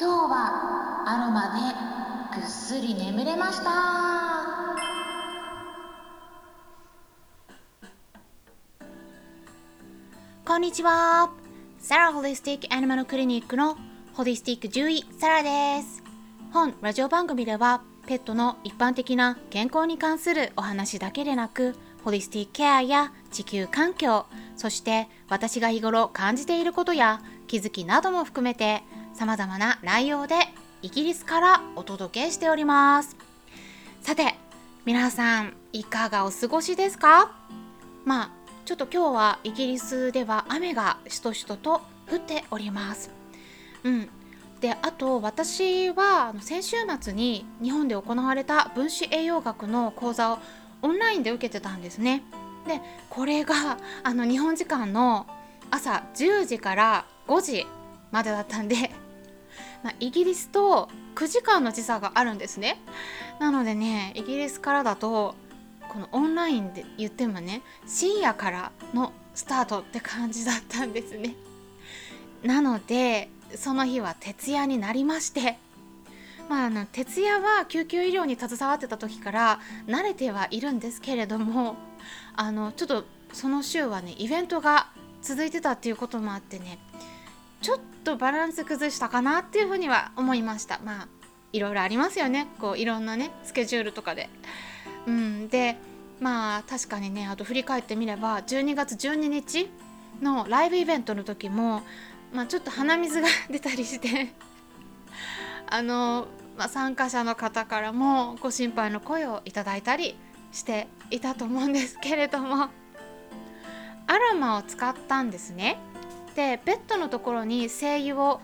今日はアロマでぐっすり眠れました。こんにちは。サラホリスティックアニマルクリニックのホリスティック獣医サラです。本ラジオ番組ではペットの一般的な健康に関するお話だけでなくホリスティックケアや地球環境そして私が日頃感じていることや気づきなども含めて様々な内容でイギリスからお届けしております。さて皆さんいかがお過ごしですか？まあちょっと今日はイギリスでは雨がしとしとと降っております。うん。であと私は先週末に日本で行われた分子栄養学の講座をオンラインで受けてたんですね。でこれがあの日本時間の朝10時から5時までだったんで、まあ、イギリスと9時間の時差があるんですね。なのでねイギリスからだとこのオンラインで言ってもね深夜からのスタートって感じだったんですね。なのでその日は徹夜になりましてまあ、あの徹夜は救急医療に携わってた時から慣れてはいるんですけれどもあのちょっとその週はねイベントが続いてたっていうこともあってねちょっとバランス崩したかなっていうふうには思いましたまあいろいろありますよねこういろんなねスケジュールとかで。うん、でまあ確かにねあと振り返ってみれば12月12日のライブイベントの時も、まあ、ちょっと鼻水が出たりして あの、まあ、参加者の方からもご心配の声をいただいたりしていたと思うんですけれどもアロマを使ったんですね。でベッドのところに精油を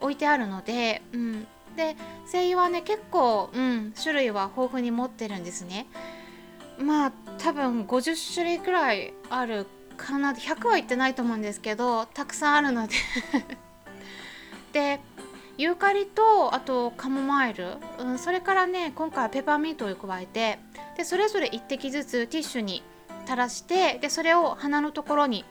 置いてあるので、うん、で精油はね結構、うん、種類は豊富に持ってるんですね。まあ多分50種類くらいあるかな。100はいってないと思うんですけどたくさんあるので。でユーカリとあとカモマイル、うん、それからね今回はペパーミントを加えてでそれぞれ1滴ずつティッシュに垂らしてでそれを鼻のところに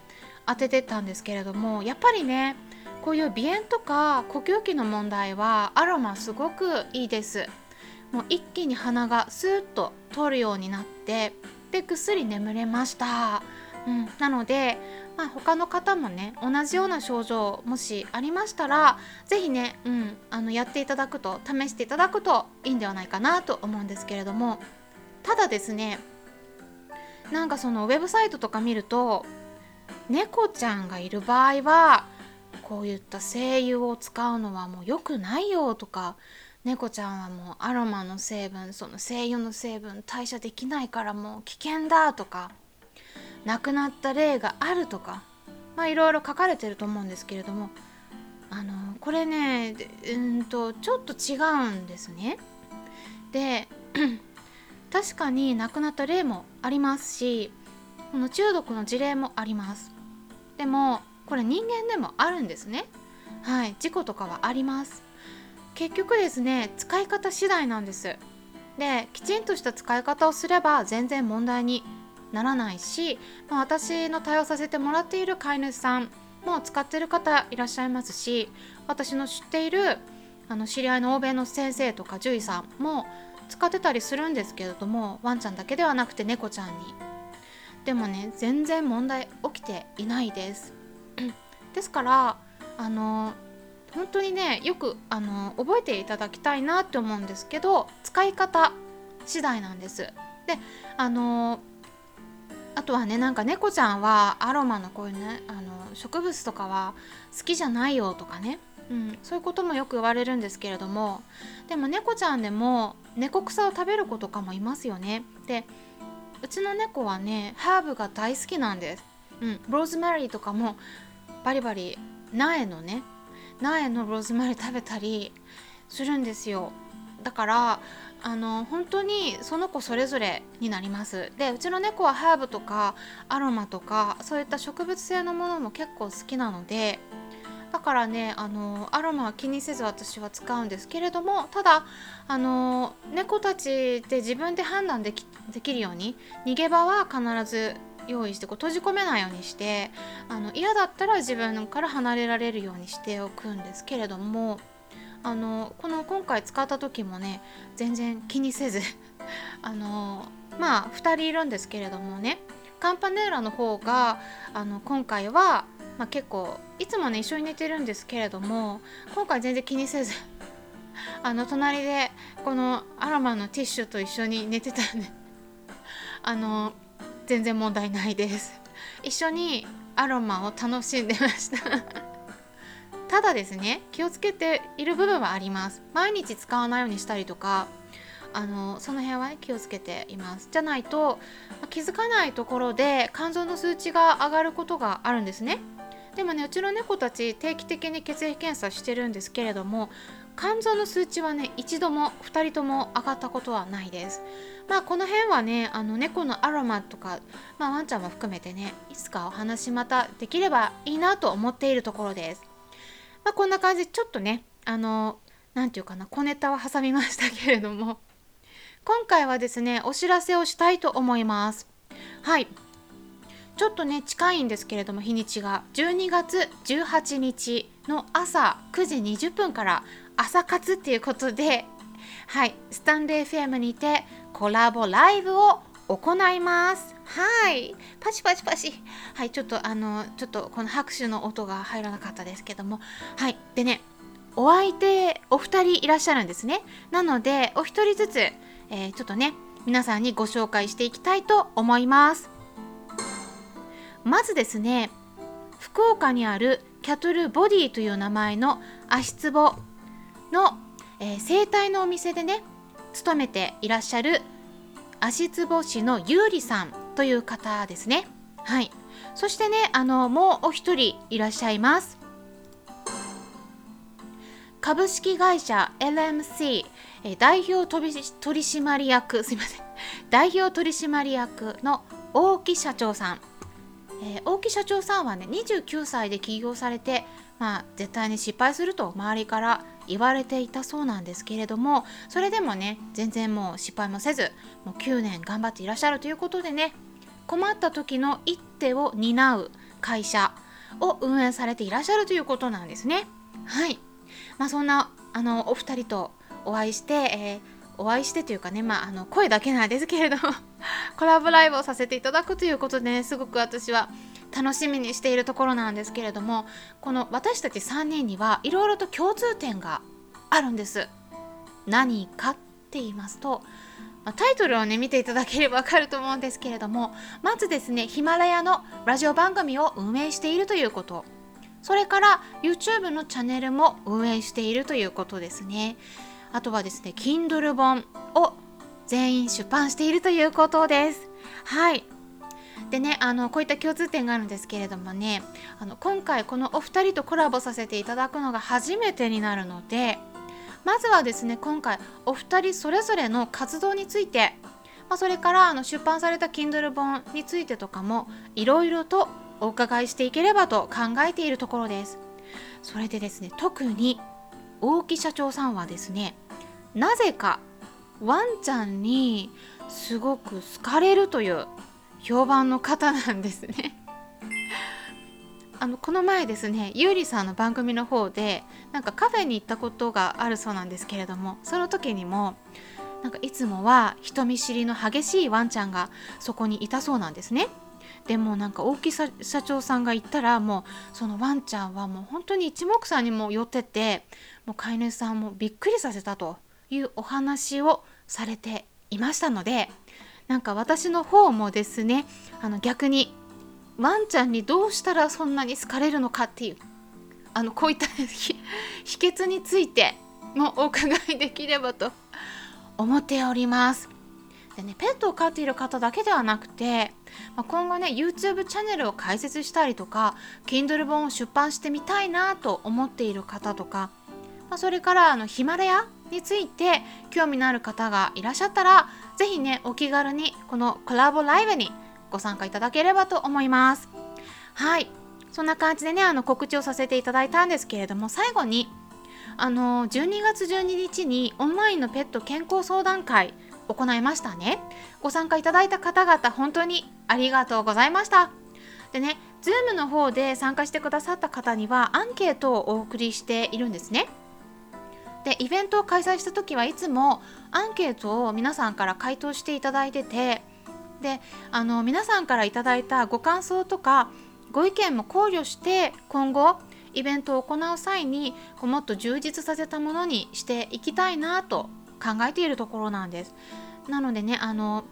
当ててたんですけれどもやっぱりねこういう鼻炎とか呼吸器の問題はアロマすごくいいです。もう一気に鼻がスーッと通るようになってでぐっすり眠れました、うん、なので、まあ、他の方もね同じような症状もしありましたら是非ね、うん、あのやっていただくと試していただくといいんではないかなと思うんですけれどもただですねなんかそのウェブサイトとか見ると猫ちゃんがいる場合はこういった精油を使うのはもう良くないよとか猫ちゃんはもうアロマの成分その精油の成分代謝できないからもう危険だとか亡くなった例があるとかまあいろいろ書かれてると思うんですけれどもあのこれねうんとちょっと違うんですね。で確かに亡くなった例もありますしこの中毒の事例もあります。でもこれ人間でもあるんですね。はい事故とかはあります。結局ですね使い方次第なんです。できちんとした使い方をすれば全然問題にならないし、まあ、私の対応させてもらっている飼い主さんも使ってる方いらっしゃいますし私の知っているあの知り合いの欧米の先生とか獣医さんも使ってたりするんですけれどもワンちゃんだけではなくて猫ちゃんにでもね全然問題起きていないです。ですからあの本当にねよくあの覚えていただきたいなって思うんですけど使い方次第なんです。であのあとはねなんか猫ちゃんはアロマのこういうねあの植物とかは好きじゃないよとかね、うん、そういうこともよく言われるんですけれども。でも猫ちゃんでも猫草を食べる子とかもいますよね。でうちの猫はねハーブが大好きなんです、うん、ローズマリーとかもバリバリ苗のね苗のローズマリー食べたりするんですよ。だからあの本当にその子それぞれになります。でうちの猫はハーブとかアロマとかそういった植物性のものも結構好きなのでだからねあのアロマは気にせず私は使うんですけれどもただあの猫たちで自分で判断できできるように逃げ場は必ず用意してこう閉じ込めないようにしてあの嫌だったら自分から離れられるようにしておくんですけれどもあのこの今回使った時もね全然気にせず あのまあ2人いるんですけれどもねカンパネーラの方があの今回は、まあ、結構いつもね一緒に寝てるんですけれども今回全然気にせず あの隣でこのアロマのティッシュと一緒に寝てたんで あの全然問題ないです。一緒にアロマを楽しんでました。ただですね気をつけている部分はあります。毎日使わないようにしたりとかあのその辺は、ね、気をつけています。じゃないと、気づかないところで肝臓の数値が上がることがあるんですね。でもねうちの猫たち定期的に血液検査してるんですけれども肝臓の数値はね一度も2人とも上がったことはないです。まあこの辺はねあの猫のアロマとか、まあ、ワンちゃんも含めてねいつかお話またできればいいなと思っているところです。まあこんな感じちょっとねあの何て言うかな小ネタは挟みましたけれども。今回はですねお知らせをしたいと思います。はい。ちょっとね近いんですけれども日にちが。12月18日の朝9時20分から朝活っていうことで はいスタンレー FM にてコラボライブを行います。はいパチパチパチはいちょっとあのちょっとこの拍手の音が入らなかったですけども。はいでねお相手お二人いらっしゃるんですね。なのでお一人ずつ、えー、ちょっとね皆さんにご紹介していきたいと思います。まずですね福岡にあるキャトルボディという名前の足つぼの、えー、生態のお店でね勤めていらっしゃる足つぼ師のゆうりさんという方ですね。はい。そしてねあのもうお一人いらっしゃいます。株式会社 LMC 代表取締役すいません。代表取締役の大木社長さん。えー、大木社長さんはね29歳で起業されて、まあ、絶対に失敗すると周りから言われていたそうなんですけれどもそれでもね全然もう失敗もせずもう9年頑張っていらっしゃるということでね困った時の一手を担う会社を運営されていらっしゃるということなんですね。はいまあ、そんなあのお二人とお会いして、えーお会いしてというかね、まあ、あの声だけなんですけれども コラボライブをさせていただくということで、ね、すごく私は楽しみにしているところなんですけれどもこの私たち3人にはいろいろと共通点があるんです。何かって言いますとタイトルをね見ていただければわかると思うんですけれどもまずですねヒマラヤのラジオ番組を運営しているということ。それから YouTube のチャンネルも運営しているということですね。あとはですね Kindle 本を全員出版しているということです。はい。でねあのこういった共通点があるんですけれどもねあの今回このお二人とコラボさせていただくのが初めてになるのでまずはですね今回お二人それぞれの活動について、まあ、それからあの出版された Kindle 本についてとかもいろいろとお伺いしていければと考えているところです。それでですね特に大木社長さんはですねなぜかワンちゃんにすごく好かれるという評判の方なんですね あのこの前ですねゆうりさんの番組の方でなんかカフェに行ったことがあるそうなんですけれどもその時にもなんかいつもは人見知りの激しいワンちゃんがそこにいたそうなんですね。でもなんか大木社長さんが言ったらもうそのワンちゃんはもう本当に一目散にも寄っててもう飼い主さんもびっくりさせたというお話をされていましたのでなんか私の方もですねあの逆にワンちゃんにどうしたらそんなに好かれるのかっていうあのこういった 秘訣についてもお伺いできればと 思っております。でね、ペットを飼っている方だけではなくて、まあ、今後ね YouTube チャンネルを開設したりとか Kindle 本を出版してみたいなと思っている方とか、まあ、それからあのヒマラヤについて興味のある方がいらっしゃったら是非ねお気軽にこのコラボライブにご参加いただければと思います。はい。そんな感じでねあの告知をさせていただいたんですけれども最後にあの12月12日にオンラインのペット健康相談会行いましたね。ご参加いただいた方々本当にありがとうございました。でね Zoom の方で参加してくださった方にはアンケートをお送りしているんですね。でイベントを開催した時はいつもアンケートを皆さんから回答していただいててであの皆さんからいただいたご感想とかご意見も考慮して今後イベントを行う際にこうもっと充実させたものにしていきたいなと考えているところなんです。なのでねあの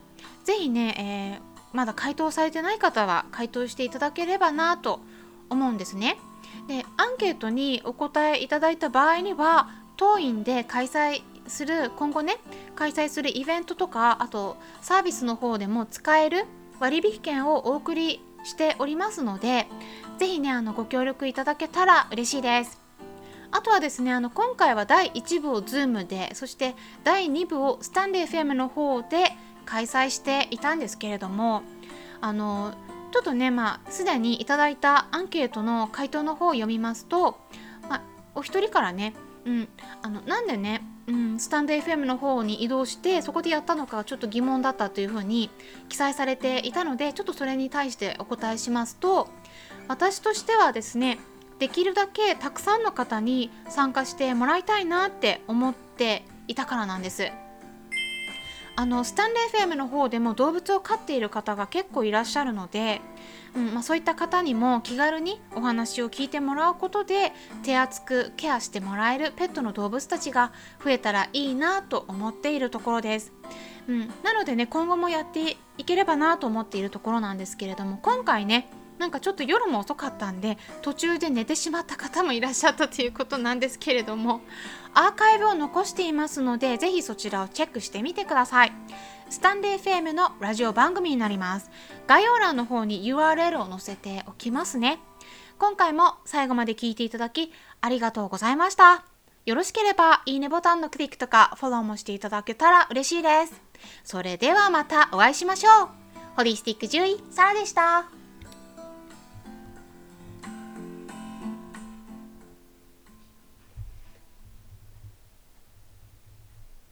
ぜひね、えー、まだ回答されてない方は回答していただければなと思うんですね。でアンケートにお答えいただいた場合には当院で開催する今後ね開催するイベントとかあとサービスの方でも使える割引券をお送りしておりますのでぜひねあのご協力いただけたら嬉しいです。あとはですねあの今回は第1部を Zoom でそして第2部をスタンレー FM の方で開催していたんですけれどもあのちょっとねまあすでにいただいたアンケートの回答の方を読みますと、まあ、お一人からね、うん、あのなんでね、うん、スタンド FM の方に移動してそこでやったのかちょっと疑問だったというふうに記載されていたのでちょっとそれに対してお答えしますと私としてはですねできるだけたくさんの方に参加してもらいたいなって思っていたからなんです。あのスタンレー FM の方でも動物を飼っている方が結構いらっしゃるので、うんまあ、そういった方にも気軽にお話を聞いてもらうことで手厚くケアしてもらえるペットの動物たちが増えたらいいなと思っているところです。うん、なのでね今後もやっていければなと思っているところなんですけれども今回ねなんかちょっと夜も遅かったんで途中で寝てしまった方もいらっしゃったということなんですけれどもアーカイブを残していますのでぜひそちらをチェックしてみてくださいスタンデー FM のラジオ番組になります。概要欄の方に URL を載せておきますね。今回も最後まで聞いていただきありがとうございました。よろしければいいねボタンのクリックとかフォローもしていただけたら嬉しいです。それではまたお会いしましょう。ホリスティック獣医サラでした。